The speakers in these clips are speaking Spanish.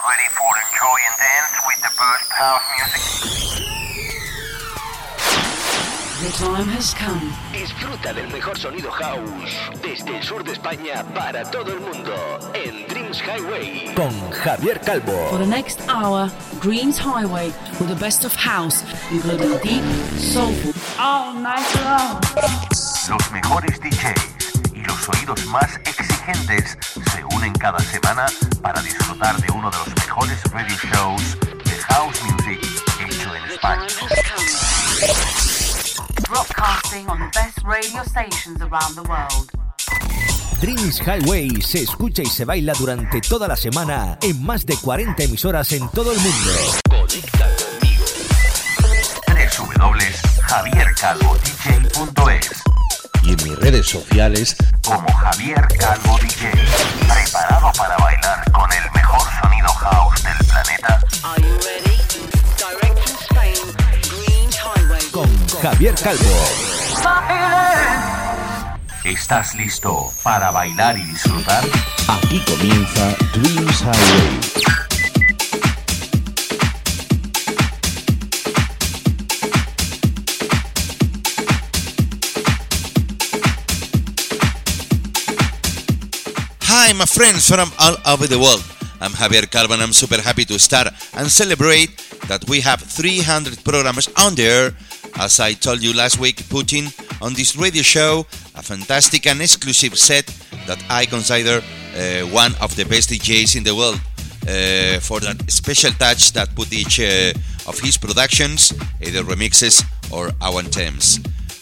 Ready for enjoy and dance with the best house music? The time has come. Disfruta del mejor sonido house desde el sur de España para todo el mundo en Dreams Highway. con Javier Calvo. For the next hour, Dreams Highway with the best of house, including deep, soulful, all night long. Los mejores DJs y los oídos más exigentes unen cada semana para disfrutar de uno de los mejores radio shows de house music hecho en España. Broadcasting on the best radio stations around the world. Dreams Highway se escucha y se baila durante toda la semana en más de 40 emisoras en todo el mundo. Conecta conmigo. www.javiercalvodj.es y en mis redes sociales como Javier Calvo DJ. ¿Preparado para bailar con el mejor sonido house del planeta? Are you ready? Direct from Spain, Dreams Highway. Con Javier Calvo. ¿Estás listo para bailar y disfrutar? aquí comienza Dreams Highway. Hi, my friends from all over the world. I'm Javier Calvo and I'm super happy to start and celebrate that we have 300 programs on the air. As I told you last week, putting on this radio show a fantastic and exclusive set that I consider uh, one of the best DJs in the world. Uh, for that special touch that put each uh, of his productions, either remixes or our anthems.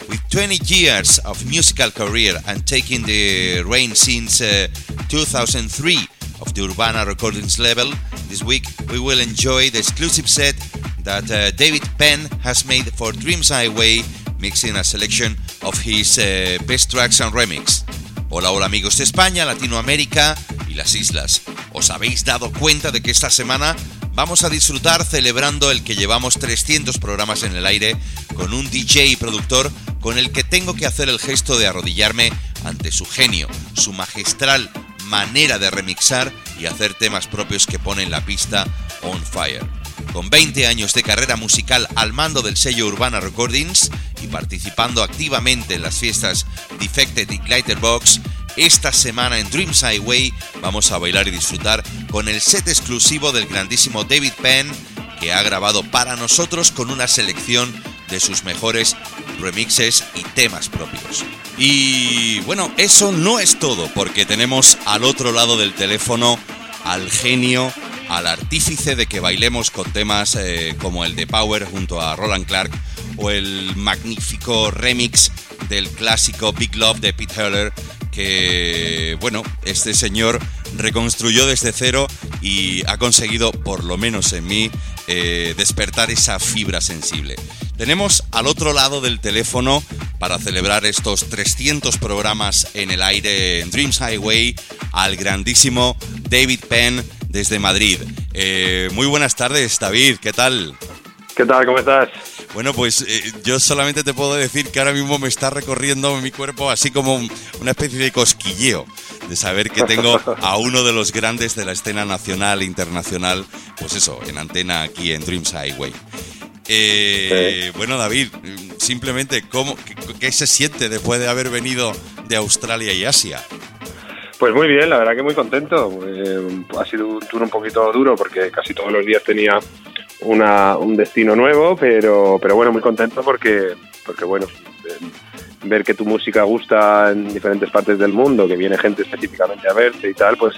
With 20 years of musical career and taking the reign since uh, 2003 of the Urbana Recordings label, this week we will enjoy the exclusive set that uh, David Penn has made for Dreams Highway, mixing a selection of his uh, best tracks and remix. Hola, hola amigos de España, Latinoamérica y las islas. ¿Os habéis dado cuenta de que esta semana vamos a disfrutar celebrando el que llevamos 300 programas en el aire con un DJ y productor con el que tengo que hacer el gesto de arrodillarme ante su genio, su magistral manera de remixar y hacer temas propios que ponen la pista on fire. Con 20 años de carrera musical al mando del sello Urbana Recordings y participando activamente en las fiestas Defected y Glitterbox, esta semana en Dreams Highway vamos a bailar y disfrutar con el set exclusivo del grandísimo David Penn que ha grabado para nosotros con una selección de sus mejores remixes y temas propios. Y bueno, eso no es todo, porque tenemos al otro lado del teléfono al genio, al artífice de que bailemos con temas eh, como el de Power junto a Roland Clark o el magnífico remix del clásico Big Love de Pete Heller que, bueno, este señor reconstruyó desde cero y ha conseguido, por lo menos en mí, eh, despertar esa fibra sensible. Tenemos al otro lado del teléfono para celebrar estos 300 programas en el aire en Dreams Highway al grandísimo David Penn desde Madrid. Eh, muy buenas tardes, David, ¿qué tal? ¿Qué tal? ¿Cómo estás? Bueno, pues eh, yo solamente te puedo decir que ahora mismo me está recorriendo mi cuerpo así como un- una especie de cosquilleo de saber que tengo a uno de los grandes de la escena nacional e internacional, pues eso, en antena aquí en Dreams Highway. Eh, Bueno, David, simplemente, ¿cómo, qué, qué se siente después de haber venido de Australia y Asia? Pues muy bien, la verdad que muy contento. Eh, ha sido un tour un poquito duro porque casi todos los días tenía una, un destino nuevo, pero, pero bueno, muy contento porque, porque bueno, eh, ver que tu música gusta en diferentes partes del mundo, que viene gente específicamente a verte y tal, pues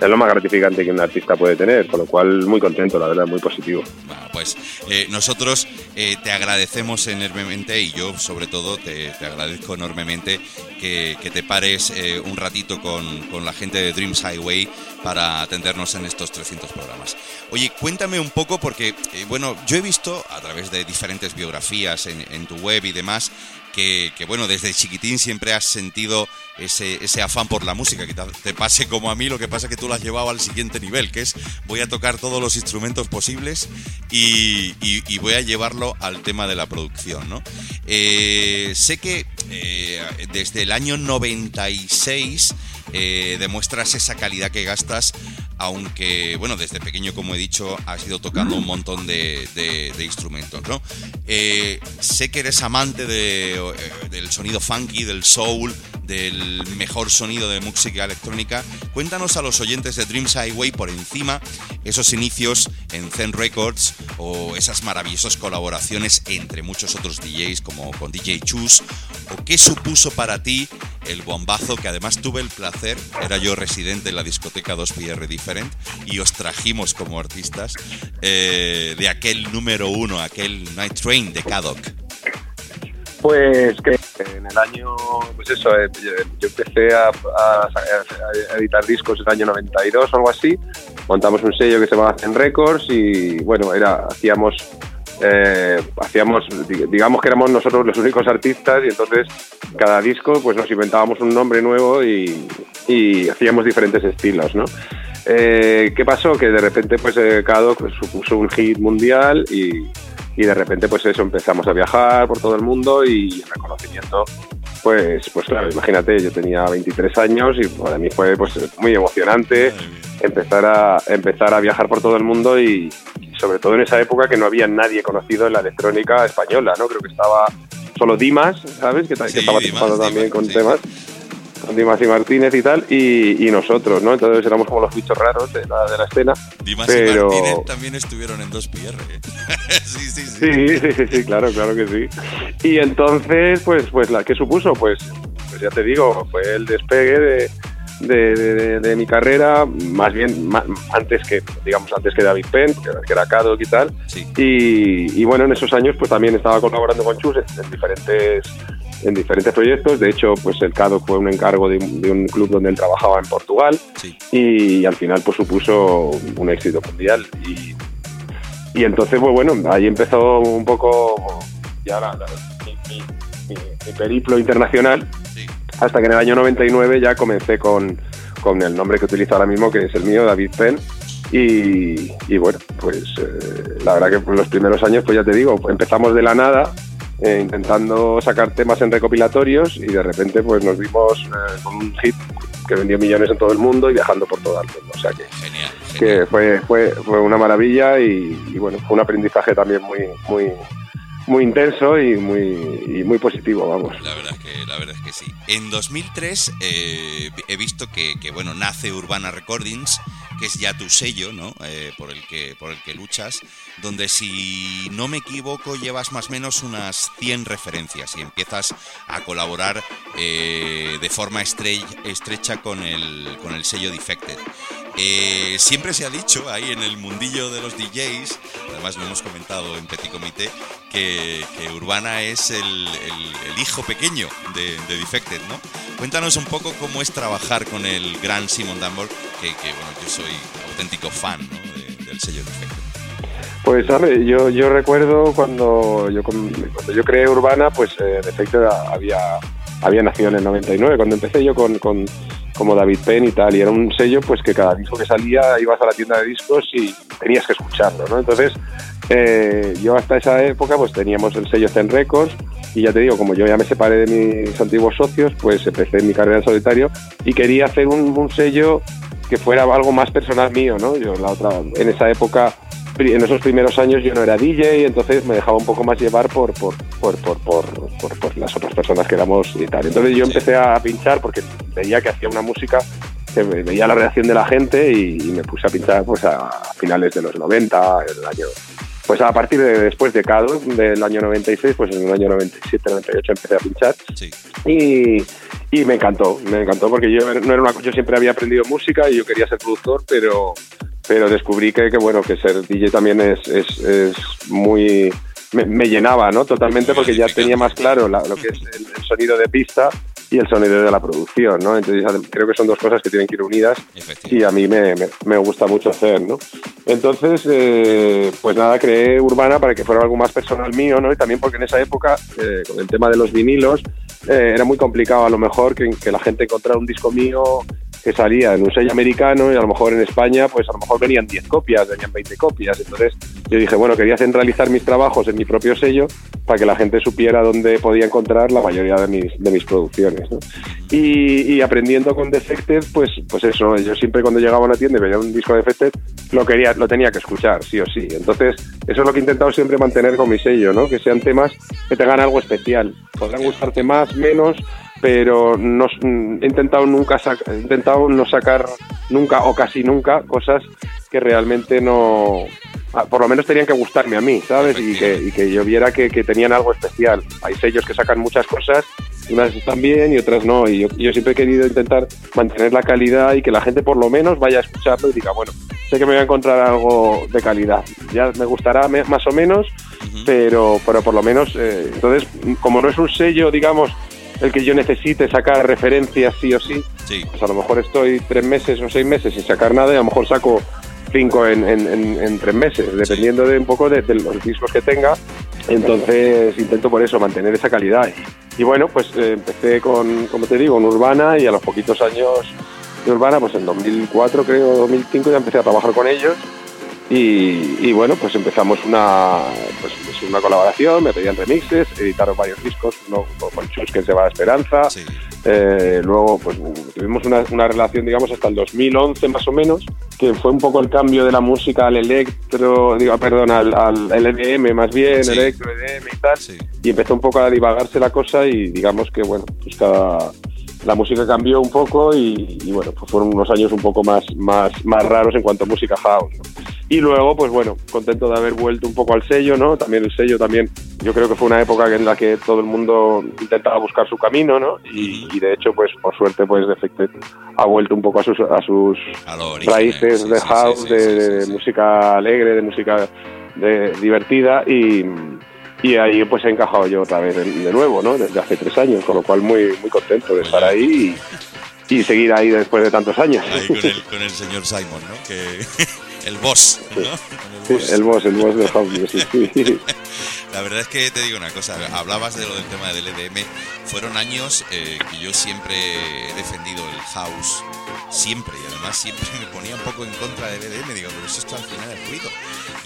es lo más gratificante que un artista puede tener, con lo cual muy contento, la verdad, muy positivo. Bueno, pues eh, nosotros eh, te agradecemos enormemente y yo sobre todo te, te agradezco enormemente que, que te pares eh, un ratito con, con la gente de Dreams Highway para atendernos en estos 300 programas. Oye, cuéntame un poco porque, eh, bueno, yo he visto a través de diferentes biografías en, en tu web y demás que, bueno, desde chiquitín siempre has sentido ese, ese afán por la música, que te, pase como a mí, lo que pasa es que tú lo has llevado al siguiente nivel, que es voy a tocar todos los instrumentos posibles y voy a llevarlo al tema de la producción, ¿no? Eh, sé que eh, desde el año 96 eh, demuestras esa calidad que gastas aunque, bueno, desde pequeño, como he dicho, has ido tocando un montón de, de- de instrumentos, ¿no? Eh, sé que eres amante de, eh, del sonido funky, del soul, del mejor sonido de música electrónica. Cuéntanos a los oyentes de Dreams Highway por encima esos inicios en Zen Records o esas maravillosas colaboraciones entre muchos otros DJs como con DJ Chus o qué supuso para ti el bombazo que además tuve el placer, era yo residente en la discoteca 2PR Different y os trajimos como artistas eh, de aquel número uno, aquel Night Train de Caddock. Pues que en el año, pues eso, eh, yo, empecé a- a editar discos en el año 92 o algo así. Montamos un sello que se llamaba Zen Records y bueno, era hacíamos eh, hacíamos di- digamos que éramos nosotros los únicos artistas y entonces cada disco pues nos inventábamos un nombre nuevo y, hacíamos diferentes estilos, ¿no? Eh, ¿Qué pasó? Que de repente pues eh, Cadok pues, supuso un hit mundial y, y de repente pues eso empezamos a viajar por todo el mundo y el reconocimiento pues pues claro imagínate yo tenía 23 años y para mí fue pues muy emocionante empezar a empezar a viajar por todo el mundo y, y sobre todo en esa época que no había nadie conocido en la electrónica española no creo que estaba solo Dimas sabes que, que Sí, estaba Dimas, también con sí. temas Dimas y Martínez y tal y, y nosotros no entonces éramos como los bichos raros de la, de la escena Dimas Pero- y Martínez también estuvieron en 2PR. ¿eh? sí, sí, sí. Sí, sí, sí, sí, claro, claro que sí. Y entonces, pues, pues que supuso, pues, pues ya te digo, fue el despegue de, de, de- de mi carrera, más bien antes que, digamos, antes que David Penn, que, que era Cadok y tal. Sí. Y, y bueno, en esos años, pues también estaba colaborando con Chus en, en diferentes en diferentes proyectos. De hecho, pues el Cadok fue un encargo de, un- de un club donde él trabajaba en Portugal Sí. y, al final pues supuso un éxito mundial y, y entonces pues bueno ahí empezó un poco ya la- la- mi, mi- mi- mi periplo internacional Sí. hasta que en el año 99 ya comencé con, con el nombre que utilizo ahora mismo que es el mío David Penn y, y bueno pues eh, la verdad que los primeros años pues ya te digo empezamos de la nada eh, intentando sacar temas en recopilatorios y de repente pues nos vimos eh, con un hit que vendió millones en todo el mundo y viajando por todo el mundo. O sea que, Genial. genial. que fue, fue, fue una maravilla y, y, bueno, fue un aprendizaje también muy, muy, muy intenso y muy, y muy positivo, vamos. La verdad es que, la verdad es que sí. En 2003 eh, he visto que, que, bueno, nace Urbana Recordings, que es ya tu sello, ¿no? Eh, por, el que, por el que luchas, donde si no me equivoco llevas más o menos unas 100 referencias y empiezas a colaborar eh, de forma estre- estrecha con el, con el sello Defected. Eh, siempre se ha dicho ahí en el mundillo de los DJs, además lo hemos comentado en Petit Comité, que, Urbana es el, hijo pequeño de, de Defected, ¿no? Cuéntanos un poco cómo es trabajar con el gran Simon Dunbar, que, bueno, yo soy auténtico fan ¿no? de- del sello Defected. Pues, ¿sabes? Yo, yo recuerdo cuando yo, cuando yo creé Urbana, pues eh, de efecto era- había, había nacido en el 99, cuando empecé yo con, como David Penn y tal, y era un sello pues que cada disco que salía ibas a la tienda de discos y tenías que escucharlo, ¿no? Entonces, eh, yo hasta esa época pues teníamos el sello Zen Records y ya te digo, como yo ya me separé de mis antiguos socios, pues empecé mi carrera en solitario y quería hacer un, un sello que fuera algo más personal mío, ¿no? Yo la otra, en esa época, en esos primeros años yo no era DJ, entonces me dejaba un poco más llevar por, por, por, por, por, por- por las otras personas que éramos y tal. Entonces yo empecé a pinchar porque veía que hacía una música que ve- veía la reacción de la gente y, y me puse a pinchar pues a finales de los 90, el año pues a partir de después de Cado, del año 96, pues en el año 97, 98 empecé a pinchar. Sí, y, y me encantó, me encantó porque yo no era una, yo siempre había aprendido música y yo quería ser productor, pero pero descubrí que, que bueno que ser DJ también es, es, es muy me, me llenaba, ¿no? Totalmente porque ya tenía más claro la- lo que es el, el sonido de pista y el sonido de la producción, ¿no? Entonces creo que son dos cosas que tienen que ir unidas y a mí me, me- me gusta mucho hacer, ¿no? Entonces, eh, pues nada, creé Urbana para que fuera algo más personal mío, ¿no? Y también porque en esa época, eh, con el tema de los vinilos, eh, era muy complicado a lo mejor que, que la gente encontrara un disco mío que salía en un sello americano y a lo mejor en España, pues a lo mejor venían 10 copias, venían 20 copias. Entonces yo dije, bueno, quería centralizar mis trabajos en mi propio sello para que la gente supiera dónde podía encontrar la mayoría de mis, de mis producciones. y aprendiendo con Defected, pues, pues eso, yo siempre cuando llegaba a una tienda y veía un disco de Defected, lo, quería, lo tenía que escuchar, sí o sí. Entonces, eso es lo que he intentado siempre mantener con mi sello, ¿no? que sean temas que tengan algo especial. Podrán gustarte más, menos, pero no, mm, he intentado nunca he intentado no sacar nunca o casi nunca cosas que realmente no ah, por lo menos tenían que gustarme a mí, ¿sabes? Y que, y que yo viera que, que tenían algo especial. Hay sellos que sacan muchas cosas, unas están bien y otras no. Y yo, yo siempre he querido intentar mantener la calidad y que la gente por lo menos vaya a escucharlo y diga, bueno, sé que me voy a encontrar algo de calidad. Ya me gustará me- más o menos, pero, pero por lo menos, eh, entonces, como no es un sello, digamos, el que yo necesite sacar referencias sí o sí, Sí. pues a lo mejor estoy tres meses o seis meses sin sacar nada y a lo mejor saco cinco en, en- en- en tres meses, dependiendo de un poco de, de los discos que tenga. Entonces intento por eso mantener esa calidad. Y, bueno, pues eh, empecé con, como te digo, en Urbana y a los poquitos años de Urbana, pues en 2004 creo, 2005 ya empecé a trabajar con ellos. Y, y bueno, pues empezamos una, pues, pues una colaboración, me pedían remixes, editaron varios discos, uno con Chus que se va a Esperanza, Sí. eh, luego, pues tuvimos una, una relación, digamos, hasta el 2011 más o menos, que fue un poco el cambio de la música al electro, digo, perdón, al, al EDM más bien, Sí. electro, EDM y tal, Sí. y empezó un poco a divagarse la cosa y digamos que, bueno, pues cada... La música cambió un poco y, y, bueno, pues fueron unos años un poco más, más, más raros en cuanto a música house. ¿no? Y luego, pues bueno, contento de haber vuelto un poco al sello, ¿no? También el sello también, yo creo que fue una época en la que todo el mundo intentaba buscar su camino, ¿no? Y, y de hecho, pues por suerte, pues Defected ha vuelto un poco a sus, a sus A raíces sí, de sí, house, sí, de, música alegre, de música de, divertida y, y ahí pues he encajado yo otra vez de, de nuevo, ¿no? Desde hace tres años, con lo cual muy, muy contento de estar ahí y, y seguir ahí después de tantos años. Ahí con el, con el señor Simon, ¿no? Que, el boss, ¿no? El boss, el boss del house music, sí. La verdad es que te digo una cosa, hablabas de lo del tema del EDM, fueron años eh, que yo siempre he defendido el house, siempre, y además siempre me ponía un poco en contra del EDM, digo, pero eso está al final el ruido.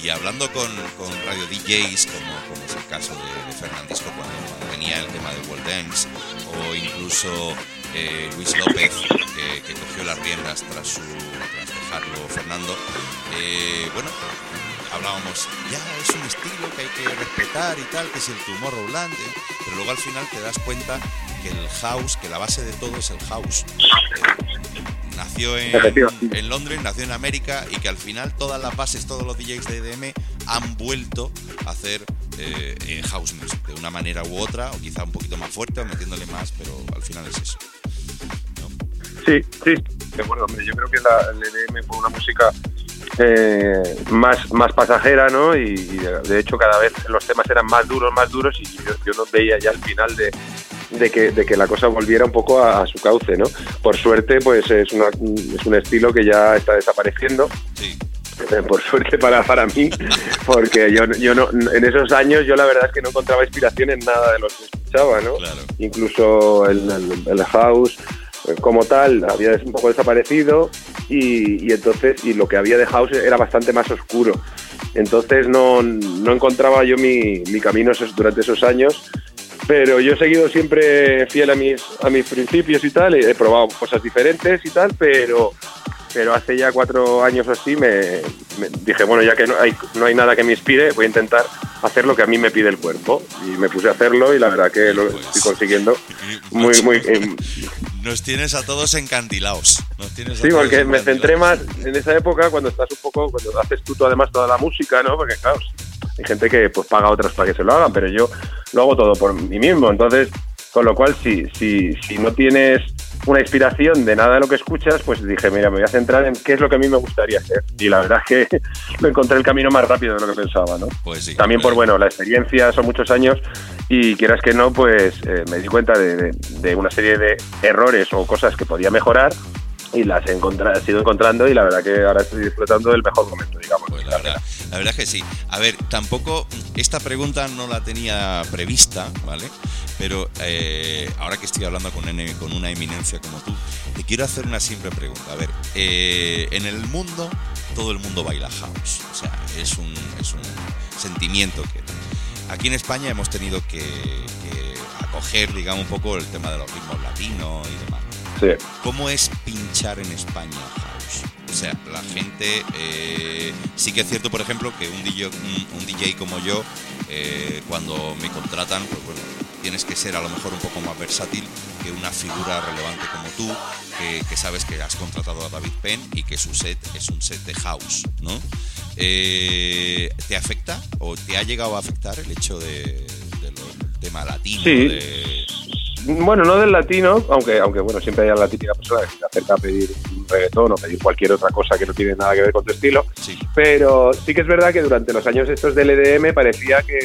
Y hablando con, con radio DJs, como, como es el caso de, de Fernandisco cuando, cuando venía el tema de World Dance, o incluso eh, Luis López, que, cogió las riendas tras, su, tras dejarlo Fernando, eh, bueno, hablábamos, ya es un estilo que hay que respetar y tal, que es el Tomorrowland, eh, pero luego al final te das cuenta que el house, que la base de todo es el house. Nació en, Londres, nació en América y que al final todas las bases, todos los DJs de EDM han vuelto a hacer eh, eh, house music de una manera u otra, o quizá un poquito más fuerte, o metiéndole más, pero al final es eso. Sí, sí. De acuerdo, hombre, yo creo que la, el EDM fue una música eh, más, más pasajera, ¿no? Y, y de, de hecho cada vez los temas eran más duros, más duros y yo, yo no veía ya el final de, de, que, de que la cosa volviera un poco a, a su cauce, ¿no? Por suerte, pues es, una, es un estilo que ya está desapareciendo. Sí, Eh, por suerte para, para mí, porque yo, yo no, en esos años yo la verdad es que no encontraba inspiración en nada de lo que escuchaba, ¿no? claro. incluso el, el- el house eh, como tal había un poco desaparecido y, y entonces y lo que había de house era bastante más oscuro entonces no, no encontraba yo mi, mi camino esos- durante esos años pero yo he seguido siempre fiel a mis a mis principios y tal he probado cosas diferentes y tal pero pero hace ya cuatro años o así me, me dije, bueno, ya que no hay, no hay nada que me inspire, voy a intentar hacer lo que a mí me pide el cuerpo. Y me puse a hacerlo y la verdad que lo Pues- estoy consiguiendo muy, muy... em, Nos tienes a todos encandilados. Nos tienes sí, porque me centré más en esa época cuando estás un poco, cuando haces tú además toda la música, ¿no? Porque claro, hay gente que pues paga a otras para que se lo hagan, pero yo lo hago todo por mí mismo. Entonces, con lo cual, si, si, si no tienes una inspiración de nada de lo que escuchas, pues dije, mira, me voy a centrar en qué es lo que a mí me gustaría hacer. Y la verdad es que lo encontré el camino más rápido de lo que pensaba, ¿no? Pues sí. También por, Eh, bueno, la experiencia son muchos años y quieras que no, pues eh, me di cuenta de, de- de una serie de errores o cosas que podía mejorar y las he, encontrado, he ido encontrando y la verdad que ahora estoy disfrutando del mejor momento, digamos. Pues la verdad, la verdad que sí. A ver, tampoco esta pregunta no la tenía prevista, ¿vale? Pero eh, ahora que estoy hablando con, con una eminencia como tú, te quiero hacer una simple pregunta. A ver, eh, en el mundo todo el mundo baila house, o sea, es un, es un sentimiento que aquí en España hemos tenido que acoger, digamos, un poco el tema de los ritmos latinos y demás. Sí. ¿Cómo es pinchar en España house? O sea, la gente eh, sí que es cierto, por ejemplo, que un DJ, un, un DJ como yo, eh, cuando me contratan, pues bueno, tienes que ser a lo mejor un poco más versátil que una figura relevante como tú, que, que sabes que has contratado a David Penn y que su set es un set de house, ¿no? Eh, ¿Te afecta o te ha llegado a afectar el hecho de, de lo- del tema latino? Sí. de- Bueno, no del latino, aunque, aunque bueno, siempre hay la típica persona que se acerca a pedir un reggaetón o pedir cualquier otra cosa que no tiene nada que ver con tu estilo. Sí. Pero sí que es verdad que durante los años estos del EDM parecía que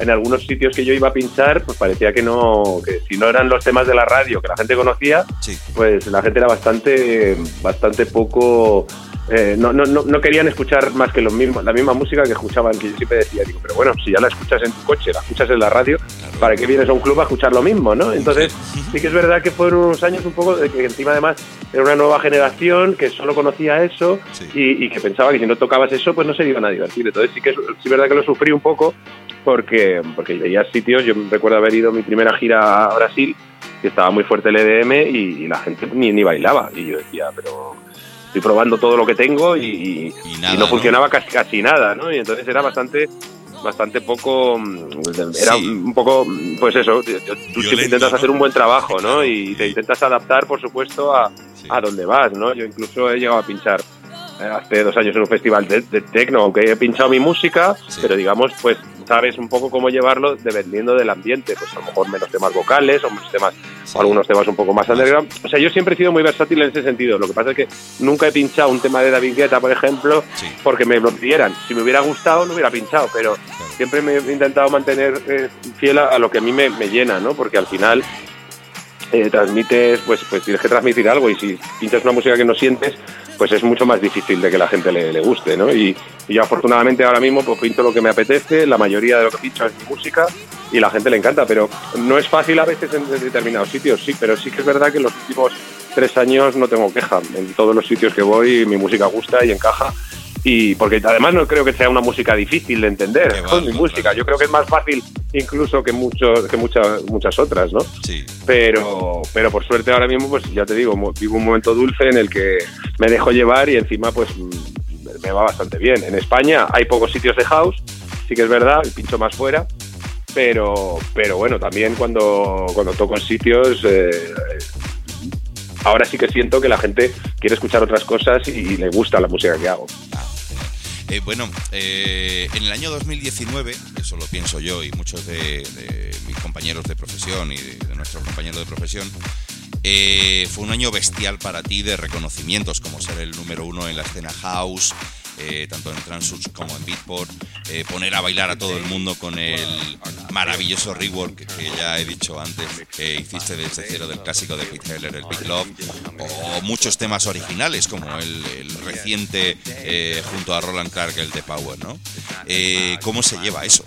en algunos sitios que yo iba a pinchar, pues parecía que no, que si no eran los temas de la radio que la gente conocía, Sí. pues la gente era bastante, bastante poco. Eh, no, no, no, no querían escuchar más que lo mismo, la misma música que escuchaban, que yo siempre decía, digo, pero bueno, si ya la escuchas en tu coche, la escuchas en la radio, Claro. ¿para qué vienes a un club a escuchar lo mismo, no? Entonces, Sí. que es verdad que fueron unos años un poco de que encima además era una nueva generación que solo conocía eso Sí. y, y que pensaba que si no tocabas eso, pues no se iban a divertir. Entonces sí que es, sí es verdad que lo sufrí un poco porque, porque veía sitios, yo recuerdo haber ido a mi primera gira a Brasil, que estaba muy fuerte el EDM y, y la gente ni, ni bailaba. Y yo decía, pero estoy probando todo lo que tengo y, y- Y y nada, no ¿no? funcionaba casi, casi nada, ¿no? Y entonces era bastante bastante poco mm, era Sí. un poco pues eso tú siempre intentas ¿no? hacer un buen trabajo no y te intentas adaptar por supuesto a, Sí. a donde vas no yo incluso he llegado a pinchar hace dos años en un festival de, de techno aunque he pinchado mi música Sí. pero digamos pues sabes un poco cómo llevarlo dependiendo del ambiente pues a lo mejor menos temas vocales o menos temas Sí. o algunos temas un poco más underground o sea yo siempre he sido muy versátil en ese sentido lo que pasa es que nunca he pinchado un tema de David Guetta por ejemplo Sí. porque me lo pidieran si me hubiera gustado no hubiera pinchado pero Claro. siempre me he intentado mantener eh, fiel a, a lo que a mí me, me llena, ¿no? Porque al final eh, transmites, pues, pues tienes que transmitir algo y si pinchas una música que no sientes, pues es mucho más difícil de que la gente le, le guste, ¿no? Y, y yo afortunadamente ahora mismo pues pinto lo que me apetece, la mayoría de lo que pincho es mi música y la gente le encanta, pero no es fácil a veces en, en determinados sitios, sí, pero sí que es verdad que en los últimos tres años no tengo queja. En todos los sitios que voy mi música gusta y encaja. Y porque además no creo que sea una música difícil de entender, con mi música. Yo creo que es más fácil incluso que muchos que muchas muchas otras, ¿no? Sí. Pero pero por suerte ahora mismo pues ya te digo, vivo un momento dulce en el que me dejo llevar y encima pues mm, me va bastante bien. En España hay pocos sitios de house, sí que es verdad, y pincho más fuera, pero pero bueno, también cuando cuando toco en sitios eh, ahora sí que siento que la gente quiere escuchar otras cosas y le gusta la música que hago. Eh, bueno, eh, en el año 2019, eso lo pienso yo y muchos de, de mis compañeros de profesión y de, de nuestros compañeros de profesión, eh, fue un año bestial para ti de reconocimientos, como ser el número uno en la escena house, eh, tanto en Transus como en Beatport, eh, poner a bailar a todo el mundo con el maravilloso rework que ya he dicho antes que hiciste desde cero del clásico de Pete Heller, el Big Love, o muchos temas originales como el, reciente eh, junto a Roland Clark, el de Power, ¿no? ¿Cómo se lleva eso?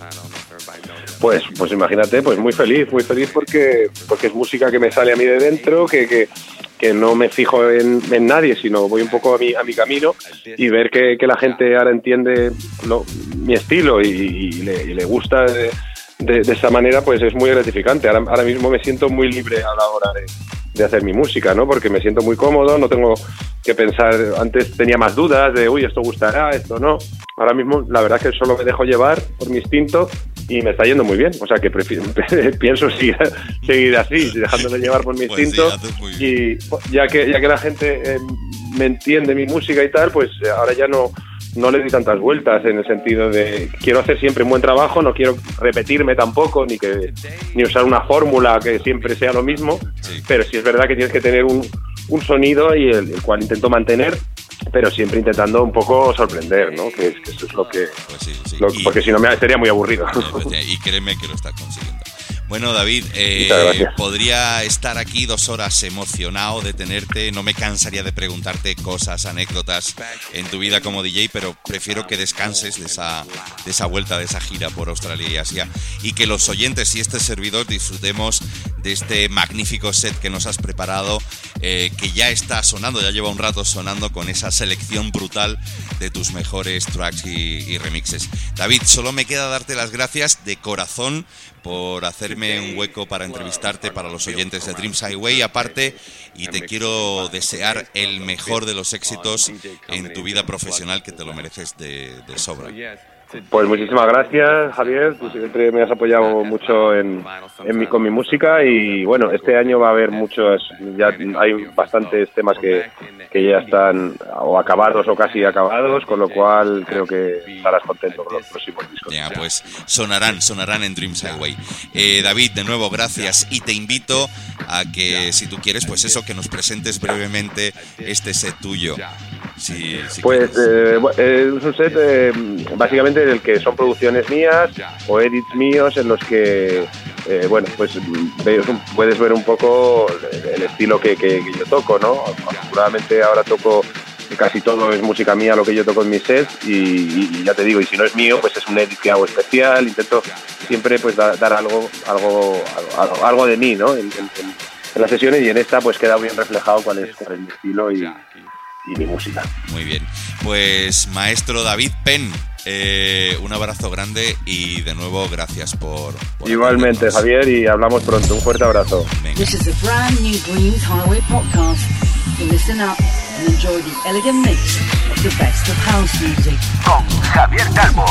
Pues, pues imagínate, pues muy feliz, muy feliz porque, porque es música que me sale a mí de dentro, que, que, que no me fijo en, nadie, sino voy un poco a mi, a mi camino y ver que, la gente ahora entiende lo- mi estilo y, le, gusta de, esa manera, pues es muy gratificante. Ahora, ahora mismo me siento muy libre a la hora de, de hacer mi música, ¿no? Porque me siento muy cómodo, no tengo que pensar, antes tenía más dudas de, uy, esto gustará, esto no. Ahora mismo la verdad es que solo me dejo llevar por mi instinto y me está yendo muy bien. O sea que pienso seguir, seguir así, dejándome llevar por mi Pues instinto. y ya que, ya que la gente eh, me entiende mi música y tal, pues eh, ahora ya no, no le doy tantas vueltas en el sentido de quiero hacer siempre un buen trabajo, no quiero repetirme tampoco, ni que ni usar una fórmula que siempre sea lo mismo, Sí. pero sí es verdad que tienes que tener un, un sonido y el, el cual intento mantener, pero siempre intentando un poco sorprender, ¿no? Que, es- que eso es lo que... Pues sí, sí. lo- Y- porque si no me sería muy aburrido. Pues, y créeme que lo estás consiguiendo. Bueno, David, eh, podría estar aquí dos horas emocionado de tenerte. No me cansaría de preguntarte cosas, anécdotas en tu vida como DJ, pero prefiero que descanses de esa, de esa vuelta, de esa gira por Australia y Asia. Y que los oyentes y este servidor disfrutemos de este magnífico set que nos has preparado, eh, que ya está sonando, ya lleva un rato sonando con esa selección brutal de tus mejores tracks y, y remixes. David, solo me queda darte las gracias de corazón por hacerme un hueco para entrevistarte para los oyentes de Dreams Highway aparte y te quiero desear el mejor de los éxitos en tu vida profesional que te lo mereces de, de sobra. Pues muchísimas gracias, Javier. Tú siempre me has apoyado mucho en, en mi, con mi música y bueno, este año va a haber muchos, ya hay bastantes temas que, que ya están o acabados o casi acabados, con lo cual creo que estarás contento con los próximos discos. Ya, pues sonarán, sonarán en Dreams Highway. Eh, David, de nuevo, gracias y te invito a que, si tú quieres, pues eso, que nos presentes brevemente este set tuyo. Si, si Pues eh, eh, es un set eh, básicamente en el que son producciones mías o edits míos en los que, eh, bueno, pues puedes ver un poco el, estilo que, yo toco, ¿no? Afortunadamente ahora toco casi todo es música mía lo que yo toco en mis sets y, ya te digo, y si no es mío, pues es un edit que hago especial, intento siempre pues da- dar algo, algo, algo, de mí, ¿no? En, las sesiones y en esta pues queda bien reflejado cuál es, cuál es mi estilo y, y mi música. Muy bien. Pues maestro David Penn, eh, un abrazo grande y de nuevo gracias por... por Igualmente, atendernos. Javier, y hablamos pronto. Un fuerte abrazo. Venga. This is a brand new Dreams Highway podcast. Listen up and enjoy the elegant mix of the best of house music. Con Javier Calvo.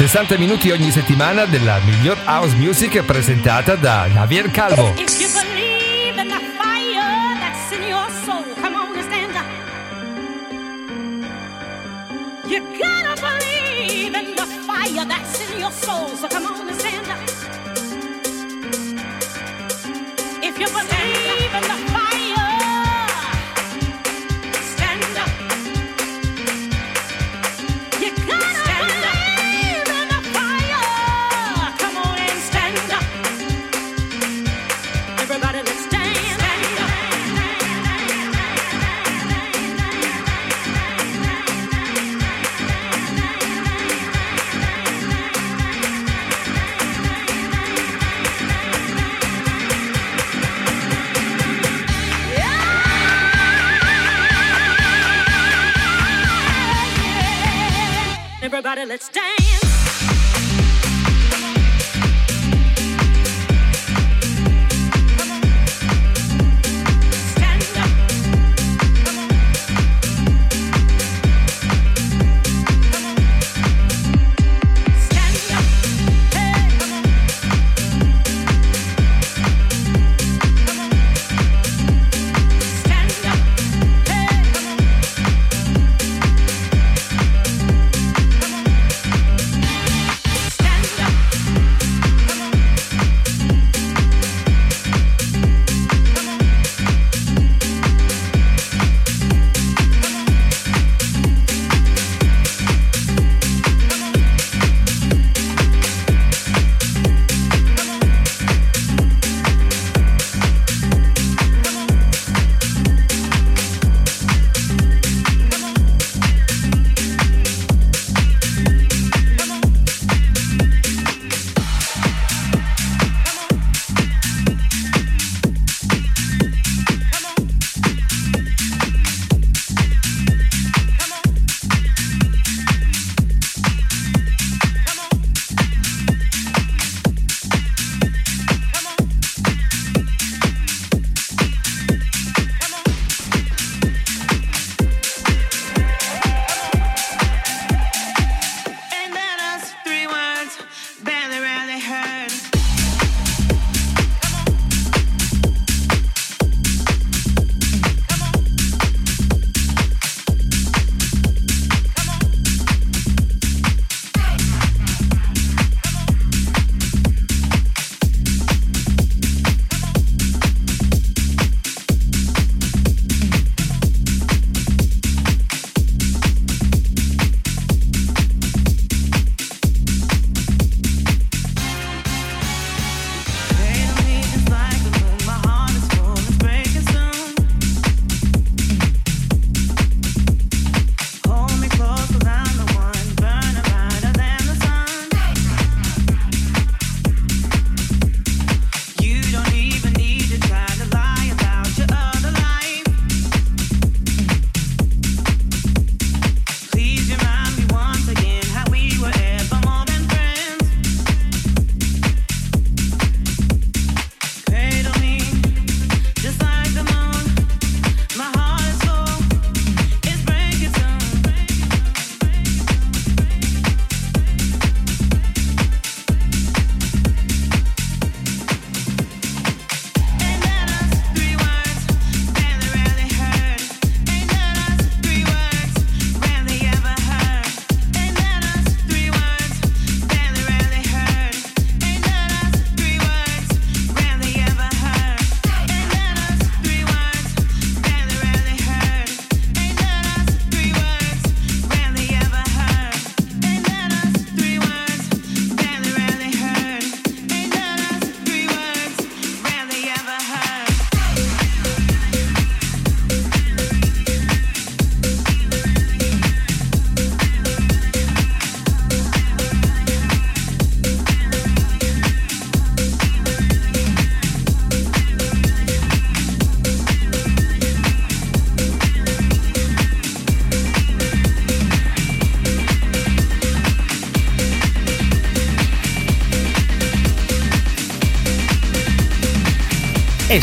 60 minuti ogni settimana della miglior house music presentata da Javier Calvo.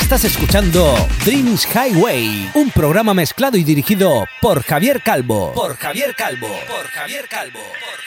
Estás escuchando Dreams Highway, un programa mezclado y dirigido por Javier Calvo. Por Javier Calvo. Por Javier Calvo. Por Javier Calvo.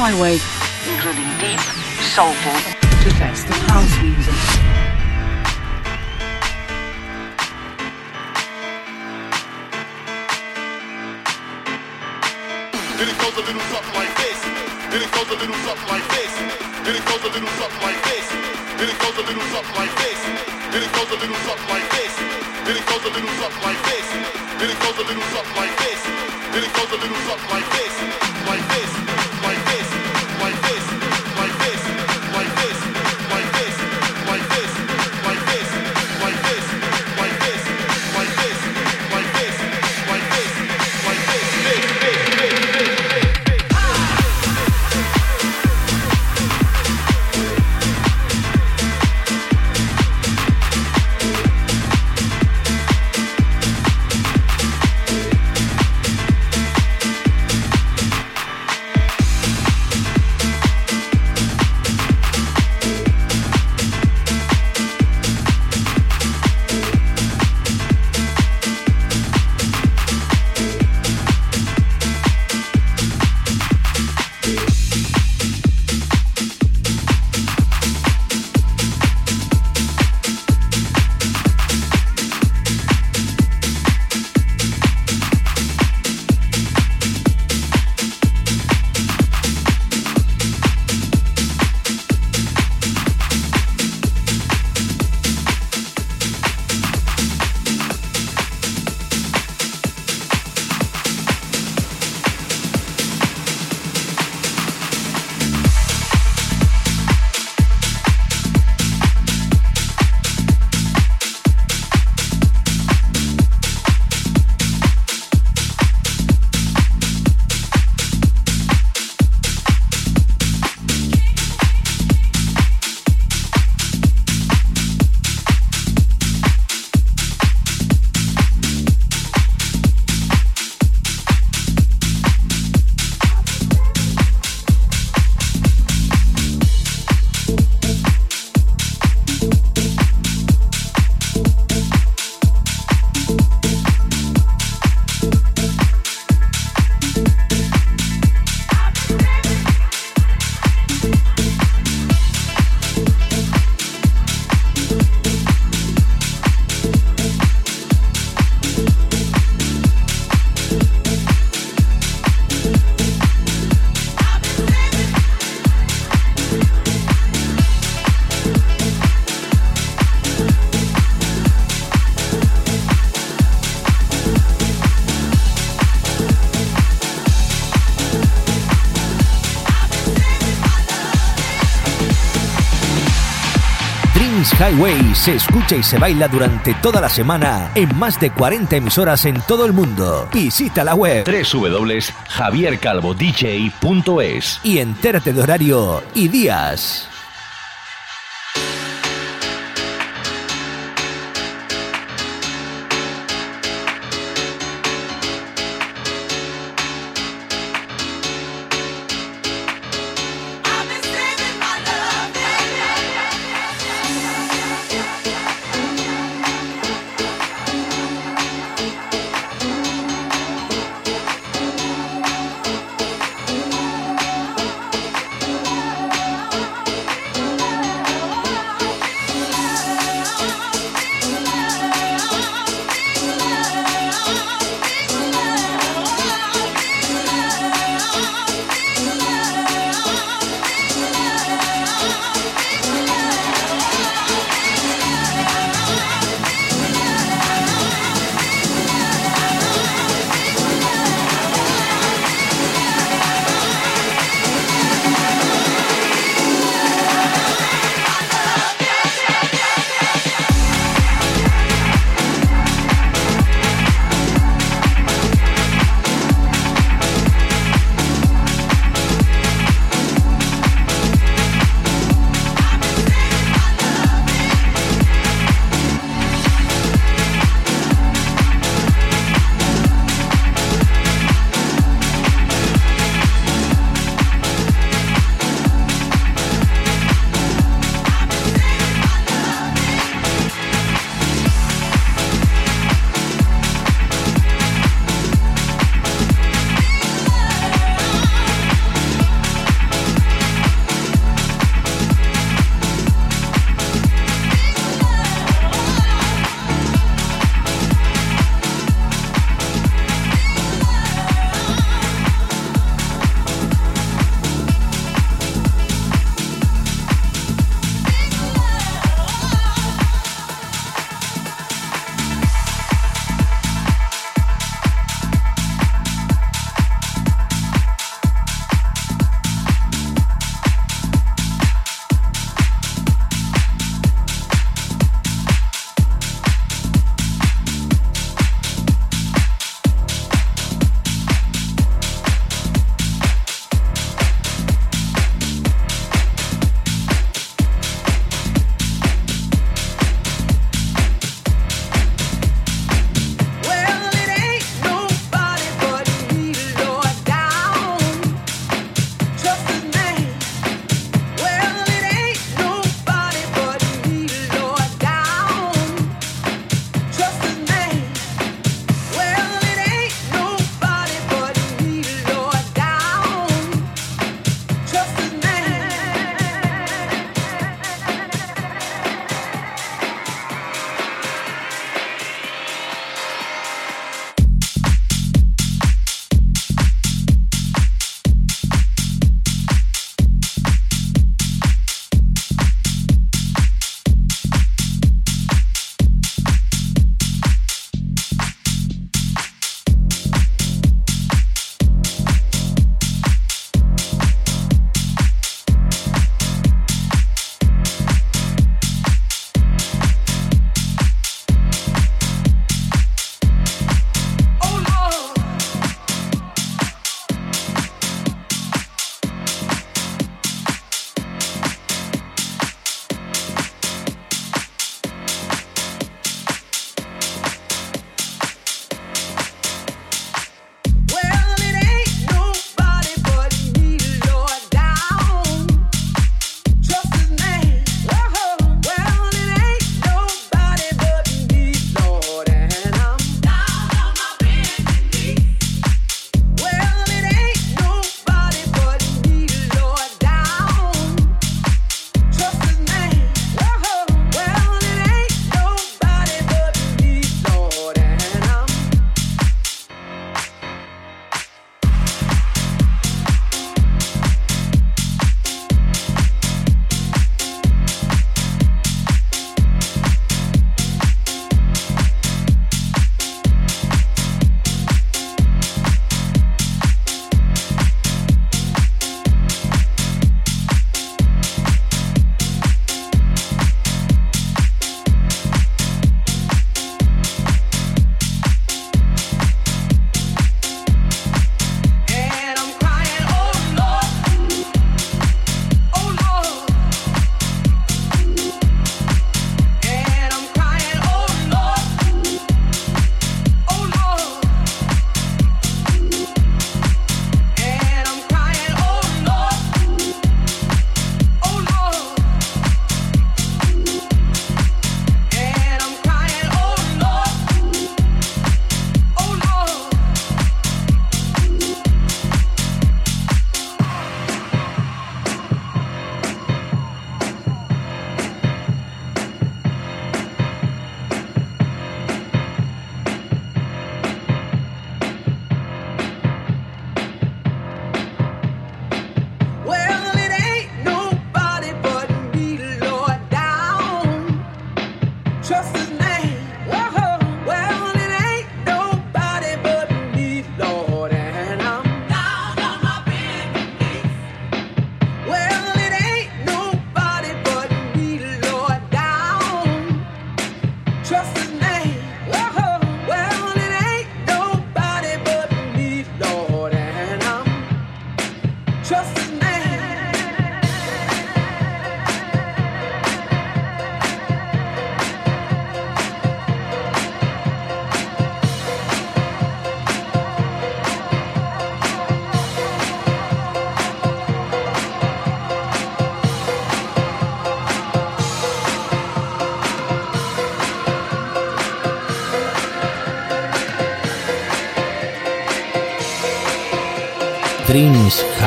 highways Highway se escucha y se baila durante toda la semana en más de 40 emisoras en todo el mundo. Visita la web www.javiercalvodj.es y entérate de horario y días.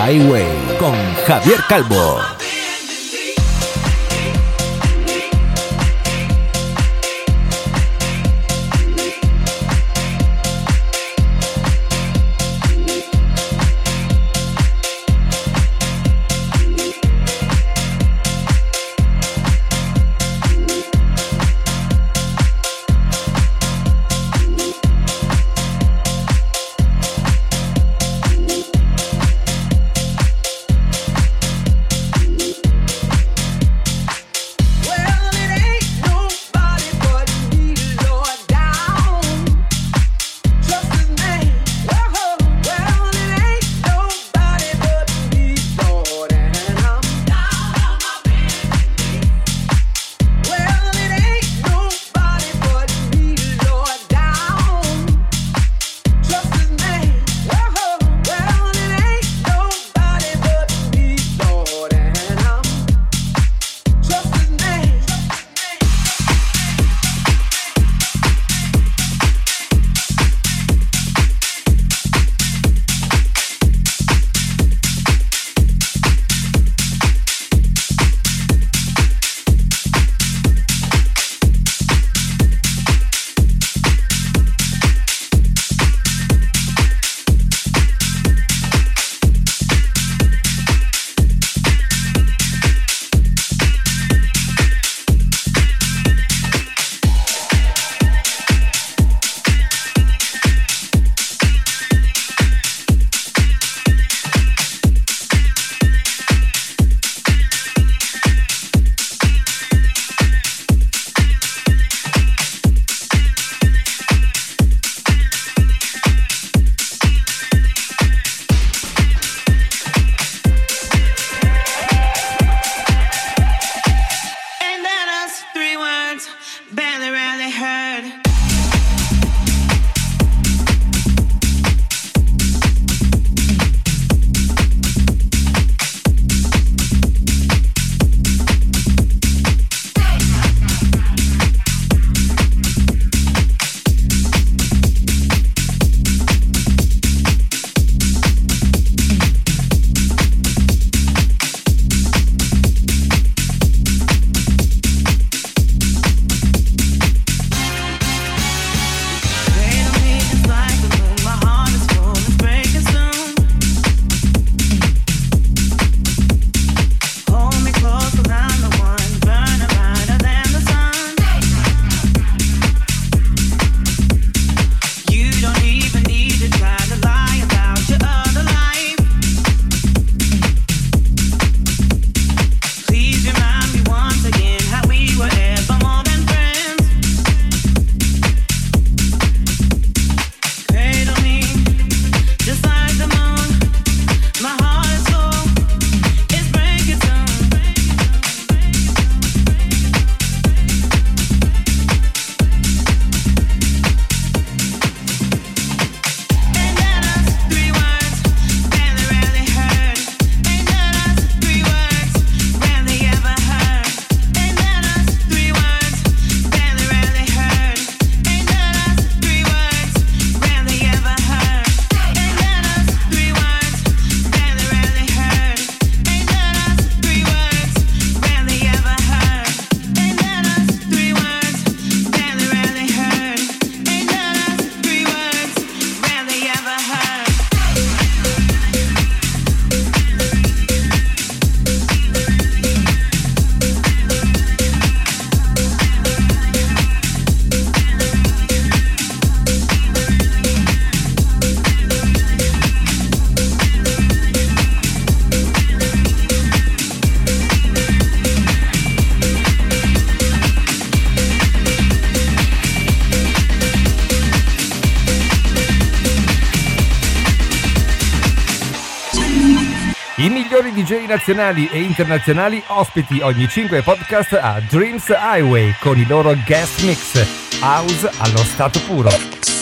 Highway con Javier Calvo. DJ nazionali e internazionali ospiti ogni 5 podcast a Dreams Highway con i loro guest mix, house allo stato puro.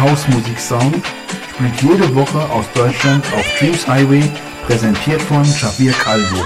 Hausmusik-Sound spielt jede Woche aus Deutschland auf Dreams Highway, präsentiert von Xavier Calvo.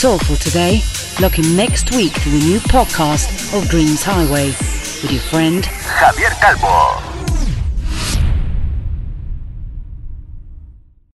That's all for today. Lock in next week to a new podcast of Dreams Highway with your friend Javier Calvo.